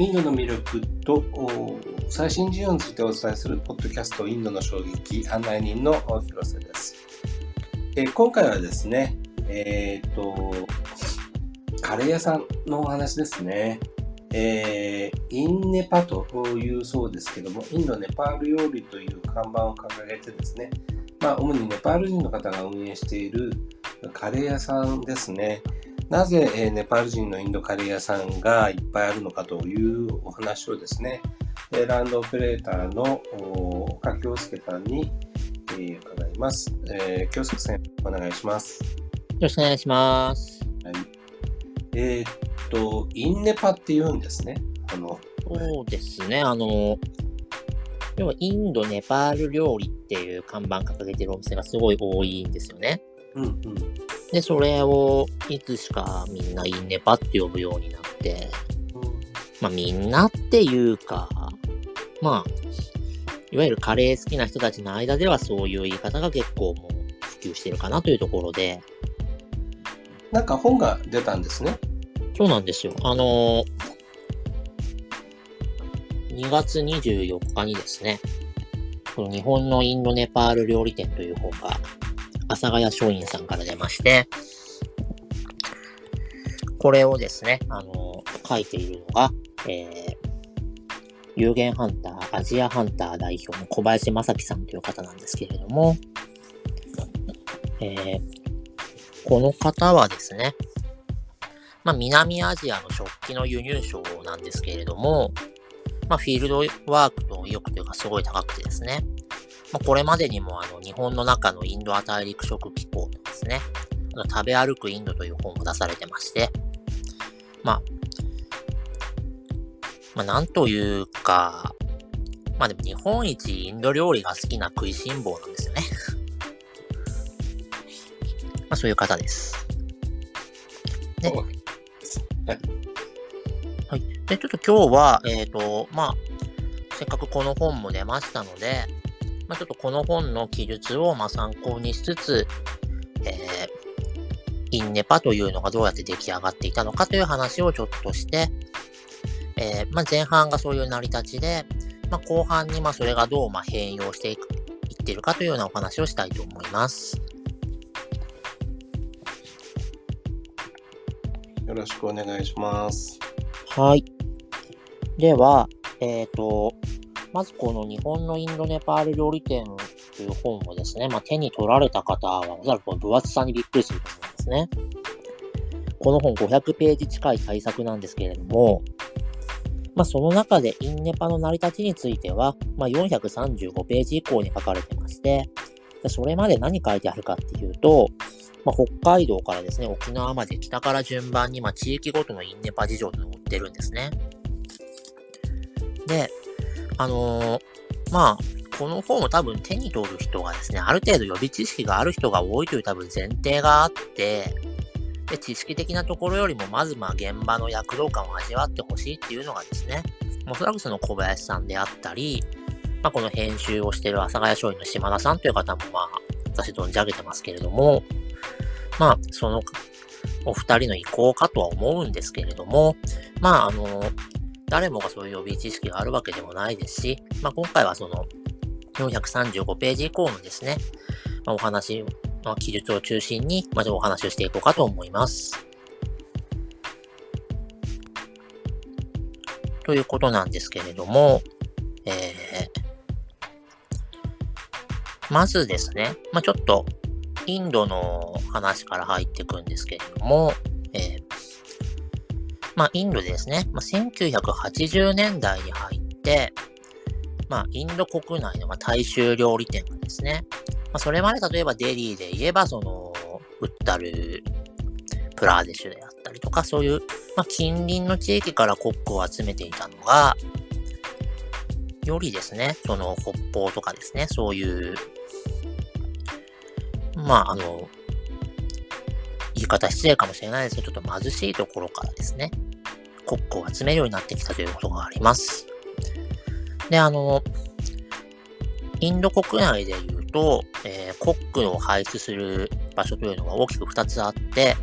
インドの魅力と最新事情についてお伝えするポッドキャストインドの衝撃案内人の広瀬です。え今回はですね、えっ、と、カレー屋さんのお話ですね。えー、インネパというそうですけども、インドネパール料理という看板を掲げてですね、まあ、主にネパール人の方が運営しているカレー屋さんですね。なぜ、えー、ネパール人のインドカレー屋さんがいっぱいあるのかというお話をですね、ランドオペレーターの岡京介さんに、えー、伺います。えー、京介さん、お願いします。よろしくお願いします。はい、えー、っと、インネパって言うんですね。あのそうですね。あの、要はインド、ネパール料理っていう看板掲げてるお店がすごい多いんですよね。うんうん。で、それをいつしかみんなインネパって呼ぶようになって、まあみんなっていうか、まあ、いわゆるカレー好きな人たちの間ではそういう言い方が結構もう普及してるかなというところで。なんか本が出たんですね。そうなんですよ。あのー、2月24日にですね、この日本のインドネパール料理店という本が、阿佐ヶ谷松陰さんから出まして、これをですね、あの、書いているのが、えー、有限ハンター、アジアハンター代表の小林正樹さんという方なんですけれども、えー、この方はですね、まあ、南アジアの食器の輸入賞なんですけれども、まあ、フィールドワークと意欲というかすごい高くてですね、まあ、これまでにもあの日本の中のインドア大陸食機構とですね、食べ歩くインドという本を出されてまして、まあ、まあ、なんというか、まあでも日本一インド料理が好きな食いしん坊なんですよね まあそういう方です。ね。はい。はい。で、ちょっと今日は、えっ、ー、と、まあ、せっかくこの本も出ましたので、まあ、ちょっとこの本の記述をま参考にしつつ、えー、インネパというのがどうやって出来上がっていたのかという話をちょっとして、えー、まあ、前半がそういう成り立ちで、まあ、後半にまそれがどうま変容していくいってるかというようなお話をしたいと思います。よろしくお願いします。はい。では、えっ、ー、と、まずこの日本のインドネパール料理店という本をですね、まあ、手に取られた方は、おそらく分厚さにびっくりすると思うんですね。この本500ページ近い対策なんですけれども、まあ、その中でインネパの成り立ちについては、まあ、435ページ以降に書かれてまして、それまで何書いてあるかっていうと、まあ、北海道からですね、沖縄まで北から順番に、まあ、地域ごとのインネパ事情と載ってるんですね。で、あのー、まあ、この本を多分手に取る人がですね、ある程度予備知識がある人が多いという多分前提があって、で知識的なところよりも、まずまあ現場の躍動感を味わってほしいっていうのがですね、おそらくその小林さんであったり、まあ、この編集をしている阿佐ヶ谷商品の島田さんという方も、まあ、私存じ上げてますけれども、まあ、そのお二人の意向かとは思うんですけれども、まあ、あの、誰もがそういう予備知識があるわけでもないですし、まあ、今回はその435ページ以降のですね、まあ、お話、まあ、記述を中心に、まずお話をしていこうかと思います。ということなんですけれども、えー、まずですね、まあ、ちょっとインドの話から入っていくんですけれども、えー、まあ、インドですね、まあ、1980年代に入って、まあ、インド国内の、ま大衆料理店がですね、まあ、それまで例えばデリーで言えば、その、ウッタル、プラーデシュであったりとか、そういう、まあ、近隣の地域からコックを集めていたのが、よりですね、その北方とかですね、そういうまあ、あの、言い方失礼かもしれないですけど、ちょっと貧しいところからですね、コックを集めるようになってきたということがあります。で、あの、インド国内で言うと、えー、コックを排出する場所というのが大きく2つあって、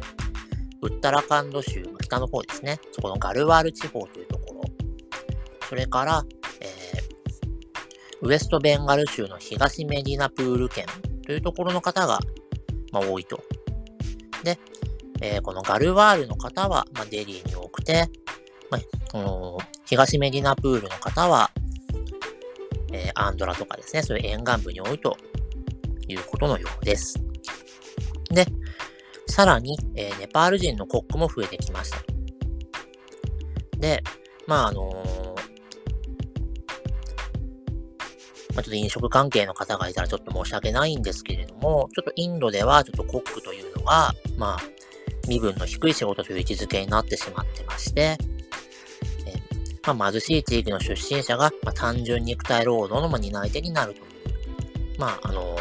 ウッタラカンド州の北の方ですね、そこのガルワール地方というところそれから、えー、ウエストベンガル州の東メディナプール県というところの方が、まあ、多いと。で、えー、このガルワールの方は、まあ、デリーに多くて、まあ、この東メディナプールの方は、えー、アンドラとかですね、そういう沿岸部に多いということのようです。で、さらに、えー、ネパール人のコックも増えてきました。で、まああのー、まあ、ちょっと飲食関係の方がいたらちょっと申し訳ないんですけれども、ちょっとインドではちょっとコックというのが、まあ、身分の低い仕事という位置づけになってしまってまして、まあ、貧しい地域の出身者が、まあ、単純肉体労働の担い手になるという、まあ、あの、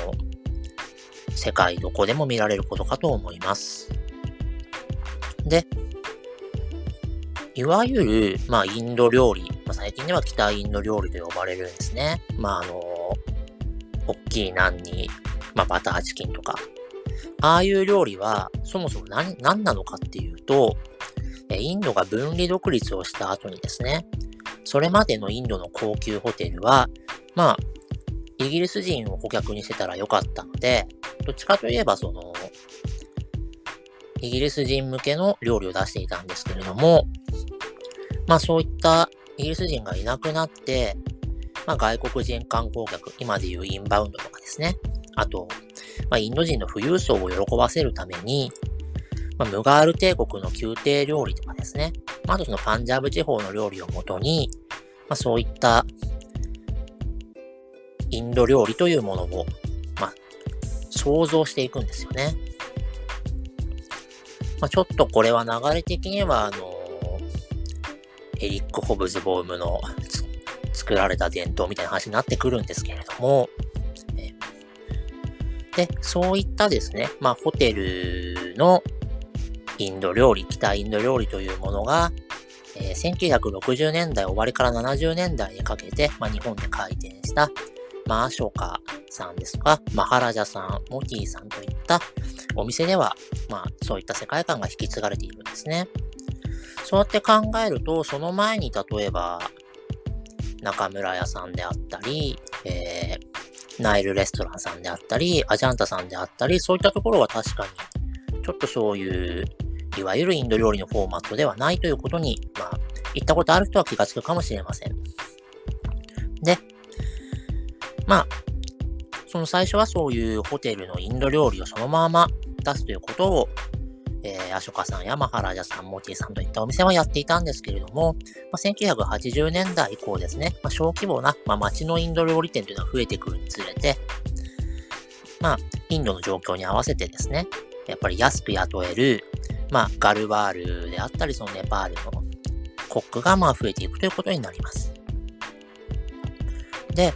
世界どこでも見られることかと思います。で、いわゆる、まあ、インド料理、まあ、最近では北インド料理と呼ばれるんですね。まあ、あの、大きいナンに、まあ、バターチキンとか。ああいう料理は、そもそも何、何なのかっていうと、インドが分離独立をした後にですね、それまでのインドの高級ホテルは、まあ、イギリス人を顧客にしてたらよかったので、どっちかといえばその、イギリス人向けの料理を出していたんですけれども、まあそういったイギリス人がいなくなって、まあ外国人観光客、今でいうインバウンドとかですね。あと、まあインド人の富裕層を喜ばせるために、まあ、ムガール帝国の宮廷料理とかですね。まあ、あとそのパンジャブ地方の料理をもとに、まあそういったインド料理というものを、まあ、想像していくんですよね。まあ、ちょっとこれは流れ的には、あの、エリック・ホブズボームの作られた伝統みたいな話になってくるんですけれども、で、そういったですね、まあ、ホテルのインド料理、北インド料理というものが、えー、1960年代終わりから70年代にかけて、まあ、日本で開店したマーショカさんですとか、マハラジャさん、モティさんといったお店では、まあ、そういった世界観が引き継がれているんですね。そうやって考えると、その前に例えば、中村屋さんであったり、えー、ナイルレストランさんであったり、アジャンタさんであったり、そういったところは確かに、ちょっとそういう、いわゆるインド料理のフォーマットではないということに、まあ、行ったことある人は気がつくかもしれません。で、まあ、その最初はそういうホテルのインド料理をそのまま出すということを、えー、アショカさんやマハラジャさん、モティさんといったお店はやっていたんですけれども、まあ、1980年代以降ですね、まあ、小規模な、まあ、街のインド料理店というのが増えてくるにつれて、まあ、インドの状況に合わせてですね、やっぱり安く雇える、まあ、ガルバールであったり、そのネパールのコックがまあ増えていくということになります。で、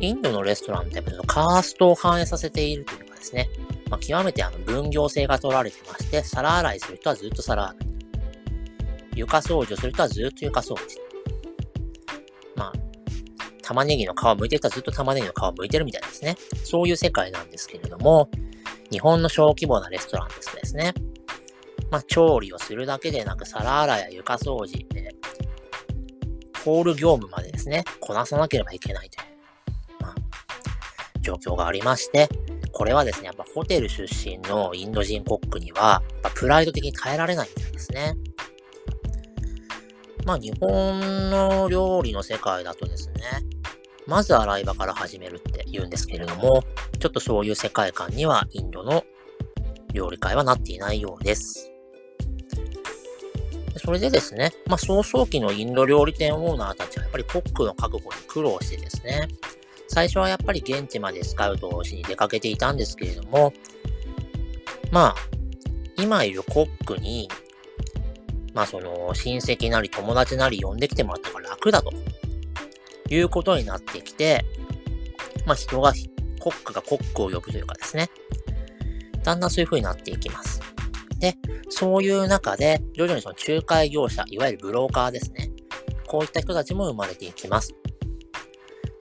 インドのレストランってカーストを反映させているというかですね、まあ、極めてあの分業制が取られてまして、皿洗いする人はずっと皿洗い。床掃除をする人はずっと床掃除。まあ、玉ねぎの皮を剥いてる人はずっと玉ねぎの皮を剥いてるみたいですね。そういう世界なんですけれども、日本の小規模なレストランですとですね、まあ、調理をするだけでなく、皿洗いや床掃除で、ホール業務までですね、こなさなければいけないという。ま状況がありまして、これはですね、やっぱホテル出身のインド人コックには、プライド的に耐えられないみたいですね。まあ日本の料理の世界だとですね、まず洗い場から始めるって言うんですけれども、ちょっとそういう世界観にはインドの料理界はなっていないようです。それでですね、まあ早々期のインド料理店オーナーたちはやっぱりコックの確保に苦労してですね、最初はやっぱり現地までスカウトをしに出かけていたんですけれども、まあ、今いるコックに、まあその親戚なり友達なり呼んできてもらったから楽だということになってきて、まあ人が、コックがコックを呼ぶというかですね、だんだんそういう風になっていきます。で、そういう中で、徐々にその仲介業者、いわゆるブローカーですね。こういった人たちも生まれていきます。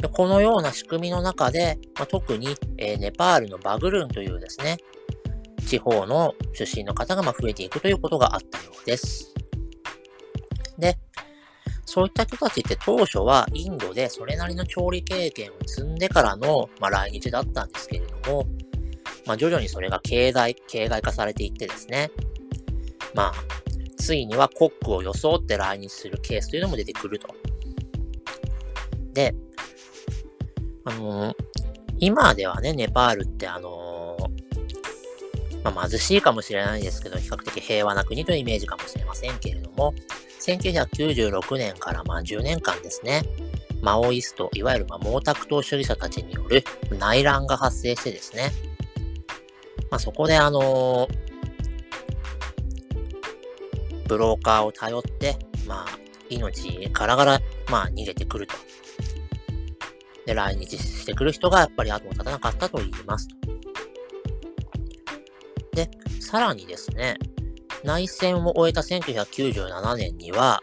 でこのような仕組みの中で、まあ、特に、えー、ネパールのバグルンというですね、地方の出身の方がま増えていくということがあったようです。で、そういった人たちって当初はインドでそれなりの調理経験を積んでからの、ま、来日だったんですけれども、まあ、徐々にそれが経済、形骸化されていってですね、まあ、ついにはコックを装って来日するケースというのも出てくると。で、あのー、今ではね、ネパールってあのー、まあ、貧しいかもしれないですけど、比較的平和な国というイメージかもしれませんけれども、1996年からまあ10年間ですね、マオイスト、いわゆるま毛沢東主義者たちによる内乱が発生してですね、まあ、そこであの、ブローカーを頼って、まあ、命からがら、まあ、逃げてくると。で、来日してくる人がやっぱり後を絶たなかったと言いますと。で、さらにですね、内戦を終えた1997年には、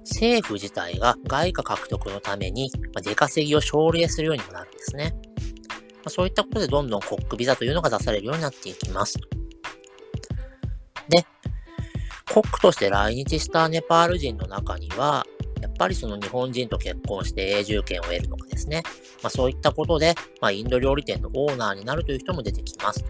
政府自体が外貨獲得のために出稼ぎを奨励するようにもなるんですね。まそういったことでどんどんコックビザというのが出されるようになっていきます。で、コックとして来日したネパール人の中には、やっぱりその日本人と結婚して永住権を得るとかですね。まあ、そういったことで、まあ、インド料理店のオーナーになるという人も出てきます。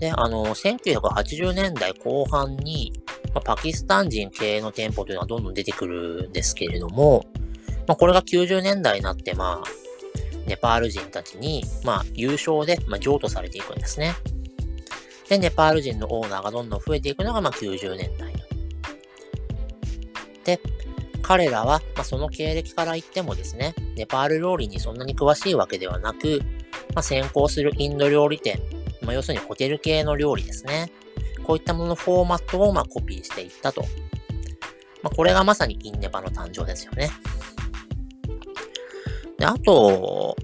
で、あの、1980年代後半に、まあ、パキスタン人経営の店舗というのはどんどん出てくるんですけれども、まあ、これが90年代になって、まあ、ネパール人たちに、まあ、優勝で、まあ、譲渡されていくんですね。で、ネパール人のオーナーがどんどん増えていくのが、まあ、90年代。で、彼らは、まあ、その経歴から言ってもですね、ネパール料理にそんなに詳しいわけではなく、まあ、先行するインド料理店、まあ、要するにホテル系の料理ですね。こういったもののフォーマットをまコピーしていったと。ま、これがまさにインネパの誕生ですよね。で、あと、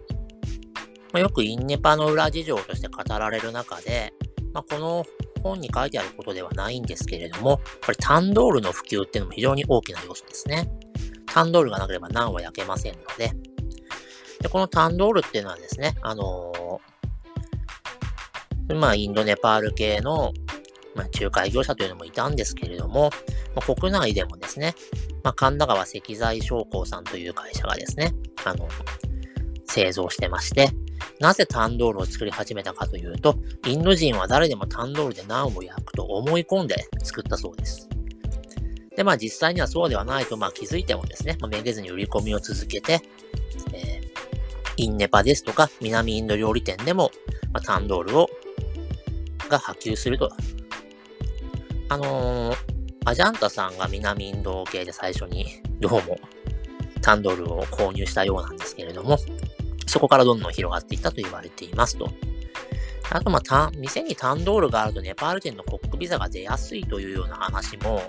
ま、よくインネパの裏事情として語られる中で、まあ、この本に書いてあることではないんですけれども、これタンドールの普及っていうのも非常に大きな要素ですね。タンドールがなければナンは焼けませんので、でこのタンドールっていうのはですね、あのー、まあ、インドネパール系の、まあ、仲介業者というのもいたんですけれども、まあ、国内でもですね、まあ、神田川石材商工さんという会社がですね、あの、製造してまして、なぜタンドールを作り始めたかというと、インド人は誰でもタンドールでナンを焼くと思い込んで作ったそうです。で、まあ実際にはそうではないとまあ気づいてもですね、まあ、めげずに売り込みを続けて、えー、インネパですとか南インド料理店でも、まあ、タンドールを、が波及すると。あのー、アジャンタさんが南インド系で最初にどうもタンドルを購入したようなんですけれども、そこからどんどん広がっていったと言われていますと。あと、まあ、店にタンドールがあるとネパール人のコックビザが出やすいというような話も、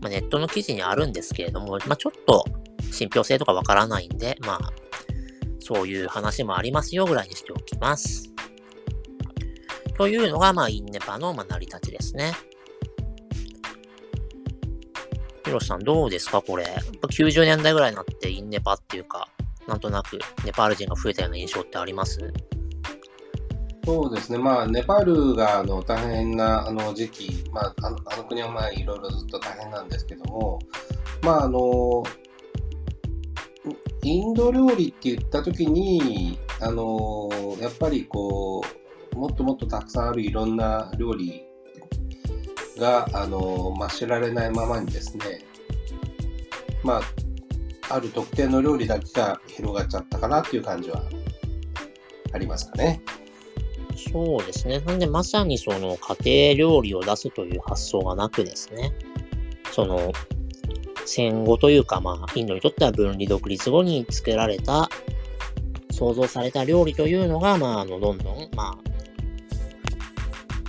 まあ、ネットの記事にあるんですけれども、まあ、ちょっと信憑性とかわからないんで、まあ、そういう話もありますよぐらいにしておきます。というのが、まあ、インネパの、ま、成り立ちですね。ヒロさんどうですかこれ？やっぱ90年代ぐらいになってインネパっていうか、なんとなくネパール人が増えたような印象ってあります？そうですね、まあ、ネパールがあの大変なあの時期、まあ、あのあの国はまあいろいろずっと大変なんですけども、まあ、あのインド料理って言った時にあのやっぱりこうもっともっとたくさんあるいろんな料理があの、まあ、知られないままにですね、まあ、ある特定の料理だけが広がっちゃったかなっていう感じはありますかね。そうですね。なんでまさにその家庭料理を出すという発想がなくですね、その戦後というかまあインドにとっては分離独立後に作られた創造された料理というのがまああのどんどんま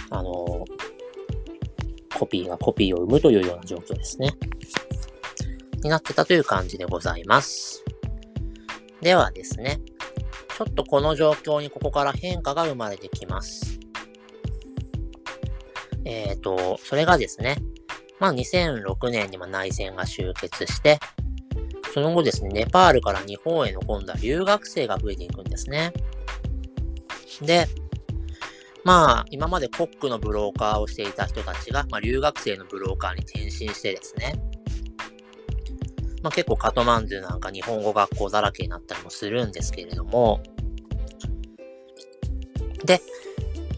ああのコピーがコピーを生むというような状況ですね。になってたという感じでございます。ではですね、ちょっとこの状況にここから変化が生まれてきます。えっ、ー、と、それがですね、まあ2006年にも内戦が終結して、その後ですね、ネパールから日本への今度は留学生が増えていくんですね。で、まあ、今までコックのブローカーをしていた人たちが、まあ、留学生のブローカーに転身してですね、まあ、結構カトマンズなんか日本語学校だらけになったりもするんですけれども、で、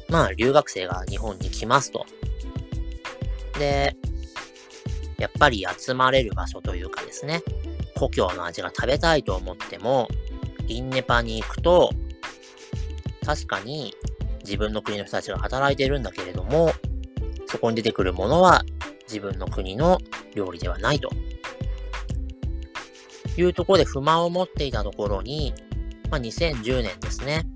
まあ留学生が日本に来ますと。で、やっぱり集まれる場所というかですね、故郷の味が食べたいと思っても、インネパに行くと、確かに自分の国の人たちが働いているんだけれども、そこに出てくるものは自分の国の料理ではないと。いうところで不満を持っていたところに、まあ、2010年ですね、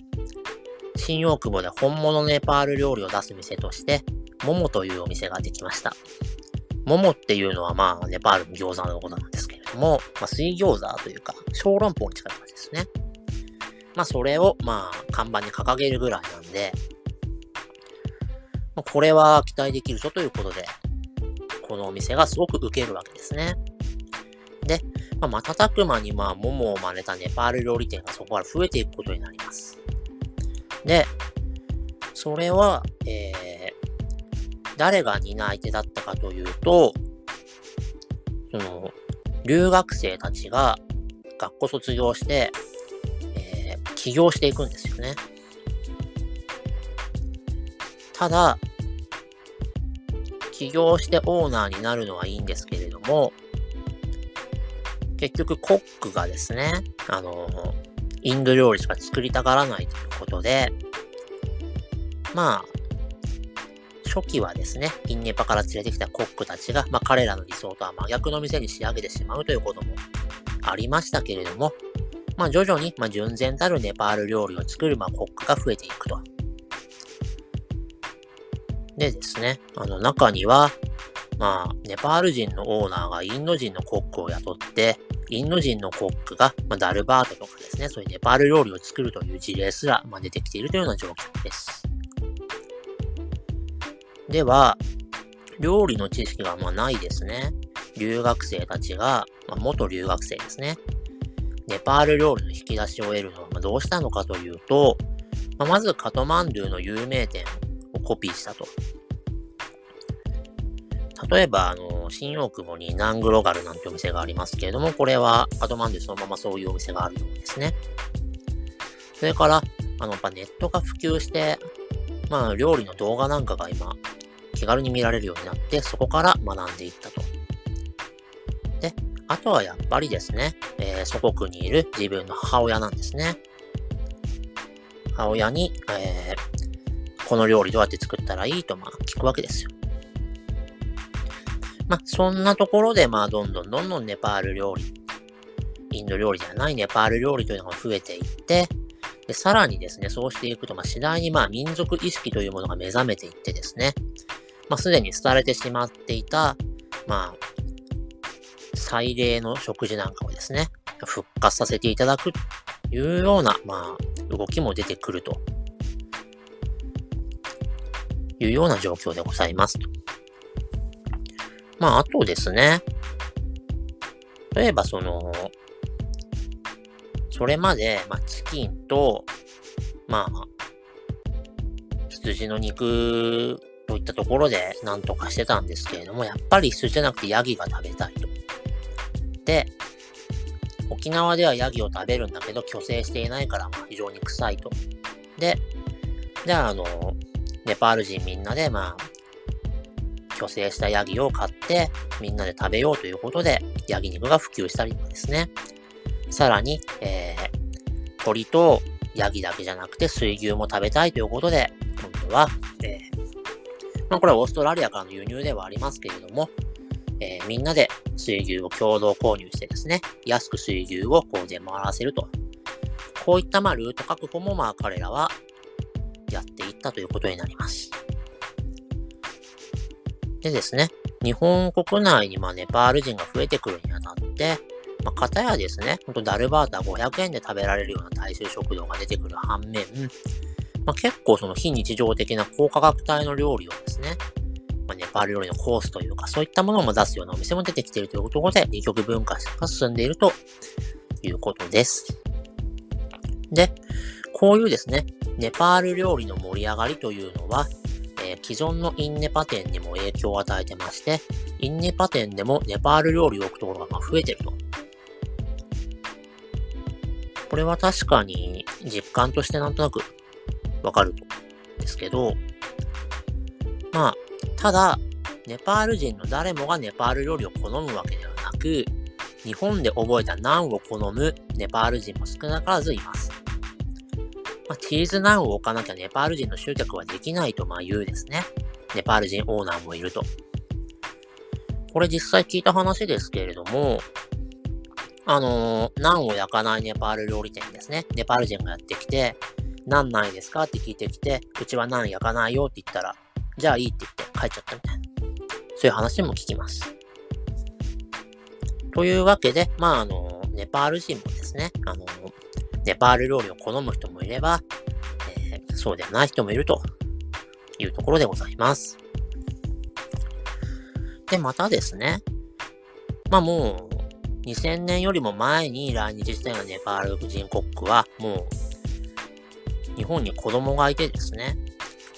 新大久保で本物のネパール料理を出す店として、モモというお店ができました。モモっていうのはまあ、ネパールの餃子のことなんですけれども、まあ、水餃子というか、小籠包に近い感じですね。まあ、それをまあ、看板に掲げるぐらいなんで、これは期待できるぞということで、このお店がすごく受けるわけですね。で、まあ、瞬く間にまあ、モモを真似たネパール料理店がそこから増えていくことになります。で、それは、えー、誰が担い手だったかというと、その、留学生たちが学校卒業して、えー、起業していくんですよね。ただ、起業してオーナーになるのはいいんですけれども、結局コックがですね、あの、インド料理しか作りたがらないということで、まあ、初期はですね、インネパから連れてきたコックたちが、まあ彼らの理想とは真逆の店に仕上げてしまうということもありましたけれども、まあ徐々に、まあ純然たるネパール料理を作る、まあコックが増えていくと。でですね、あの中には、まあ、ネパール人のオーナーがインド人のコックを雇って、インド人のコックが、まあ、ダルバートとかですね、そういうネパール料理を作るという事例すら、まあ、出てきているというような状況です。では、料理の知識がまあないですね。留学生たちが、まあ、元留学生ですね。ネパール料理の引き出しを得るのはどうしたのかというと、まあ、まずカトマンドゥの有名店コピーしたと。例えば、あの、新大久保にナングロガルなんてお店がありますけれども、これはカトマンドゥそのままそういうお店があるようですね。それから、あの、やっぱネットが普及して、まあ、料理の動画なんかが今、気軽に見られるようになって、そこから学んでいったと。で、あとはやっぱりですね、えー、祖国にいる自分の母親なんですね。母親に、えー、この料理どうやって作ったらいいと、まあ、聞くわけですよ。まあ、そんなところで、まあ、どんどんどんどんネパール料理、インド料理じゃないネパール料理というのが増えていって、で、さらにですね、そうしていくと、まあ、次第にまあ、民族意識というものが目覚めていってですね、まあ、すでに廃れてしまっていた、まあ、祭礼の食事なんかをですね、復活させていただくというような、まあ、動きも出てくるというような状況でございます。まあ、あとですね、例えばその、それまで、まあ、チキンと、まあ、羊の肉といったところで何とかしてたんですけれども、やっぱり羊じゃなくてヤギが食べたいと。で、沖縄ではヤギを食べるんだけど、虚勢していないからまあ非常に臭いと。で、じゃあ、あの、ネパール人みんなで、まあ、虚勢したヤギを買ってみんなで食べようということで、ヤギ肉が普及したりとかですね。さらに、えー、鳥とヤギだけじゃなくて水牛も食べたいということで、今度は、えー、まあ、これはオーストラリアからの輸入ではありますけれども、えー、みんなで水牛を共同購入してですね、安く水牛をこう出回らせると。こういったまあルート確保もまあ彼らはやっていったということになります。でですね、日本国内にまあネパール人が増えてくるにあたって、まあ、片やですね、ほんとダルバータ500円で食べられるような大衆食堂が出てくる反面、まあ、結構その非日常的な高価格帯の料理をですね、まあ、ネパール料理のコースというか、そういったものも出すようなお店も出てきているということで、二極文化が進んでいるということです。で、こういうですね、ネパール料理の盛り上がりというのは、え既存のインネパ店にも影響を与えてまして、インネパ店でもネパール料理を置くところが増えてるとこれは確かに実感としてなんとなくわかるとですけど、まあ、ただ、ネパール人の誰もがネパール料理を好むわけではなく、日本で覚えたナンを好むネパール人も少なからずいます。まあ、チーズナンを置かなきゃネパール人の集客はできないとまあ言うですね。ネパール人オーナーもいると。これ実際聞いた話ですけれども、あのー、ナンを焼かないネパール料理店ですね。ネパール人がやってきて、ナンないですか？って聞いてきて、うちはナン焼かないよって言ったら、じゃあいいって言って帰っちゃったみたいな。そういう話も聞きます。というわけで、まあ、あの、ネパール人もですね、あの、ネパール料理を好む人もいれば、えー、そうではない人もいるというところでございます。で、またですね、まあもう、2000年よりも前に来日したようなネパール人コックは、もう、日本に子供がいてですね、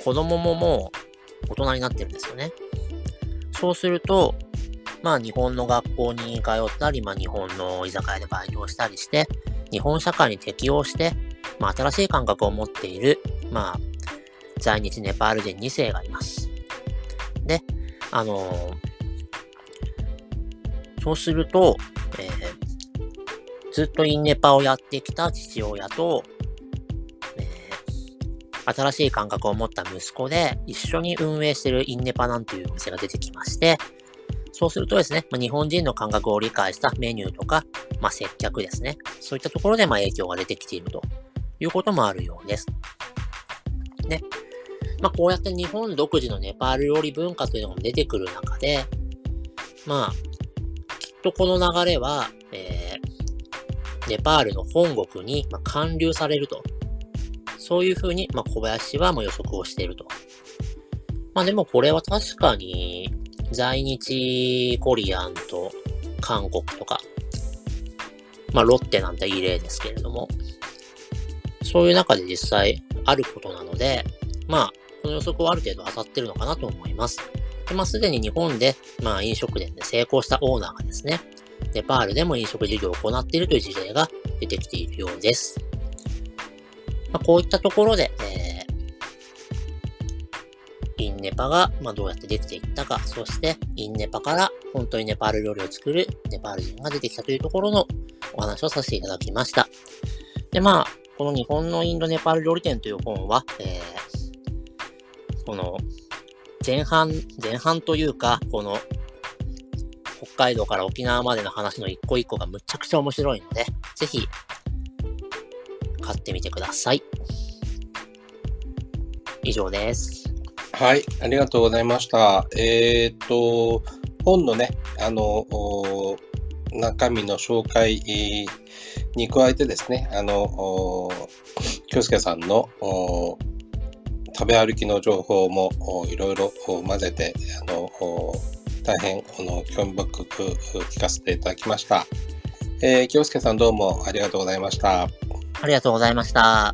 子供ももう大人になってるんですよね。そうすると、まあ日本の学校に通ったり、まあ日本の居酒屋でバイトをしたりして、日本社会に適応して、まあ新しい感覚を持っている、まあ在日ネパール人2世がいます。で、あのー、そうすると、えー、ずっとインネパをやってきた父親と、えー、新しい感覚を持った息子で一緒に運営しているインネパなんていうお店が出てきまして、そうするとですね、まあ、日本人の感覚を理解したメニューとか、まあ、接客ですね。そういったところでまあ影響が出てきているということもあるようです。ね。まあ、こうやって日本独自のネパール料理文化というのも出てくる中で、まあ、きっとこの流れは、えー、ネパールの本国に、ま還流されると。そういうふうに、まあ、小林はもう予測をしていると。まあでもこれは確かに、在日コリアンと韓国とか、まあロッテなんていい例ですけれども、そういう中で実際あることなので、まあ、この予測はある程度当たってるのかなと思います。で、まあ、すでに日本で、まあ、飲食店で成功したオーナーがですね、ネパールでも飲食事業を行っているという事例が出てきているようです。まあ、こういったところで、えー、インネパが、まあ、どうやってできていったか、そして、インネパから本当にネパール料理を作るネパール人が出てきたというところのお話をさせていただきました。で、まあ、この日本のインドネパール料理店という本は、えー、この前半、前半というか、この北海道から沖縄までの話の一個一個がむちゃくちゃ面白いので、ぜひ買ってみてください。以上です。はい、ありがとうございました。えっ、と、本のね、あの、中身の紹介に加えてですね、あの、京介さんの食べ歩きの情報もいろいろ混ぜて、あの、大変あの興味深く聞かせていただきました。えー、京介さんどうもありがとうございました。ありがとうございました。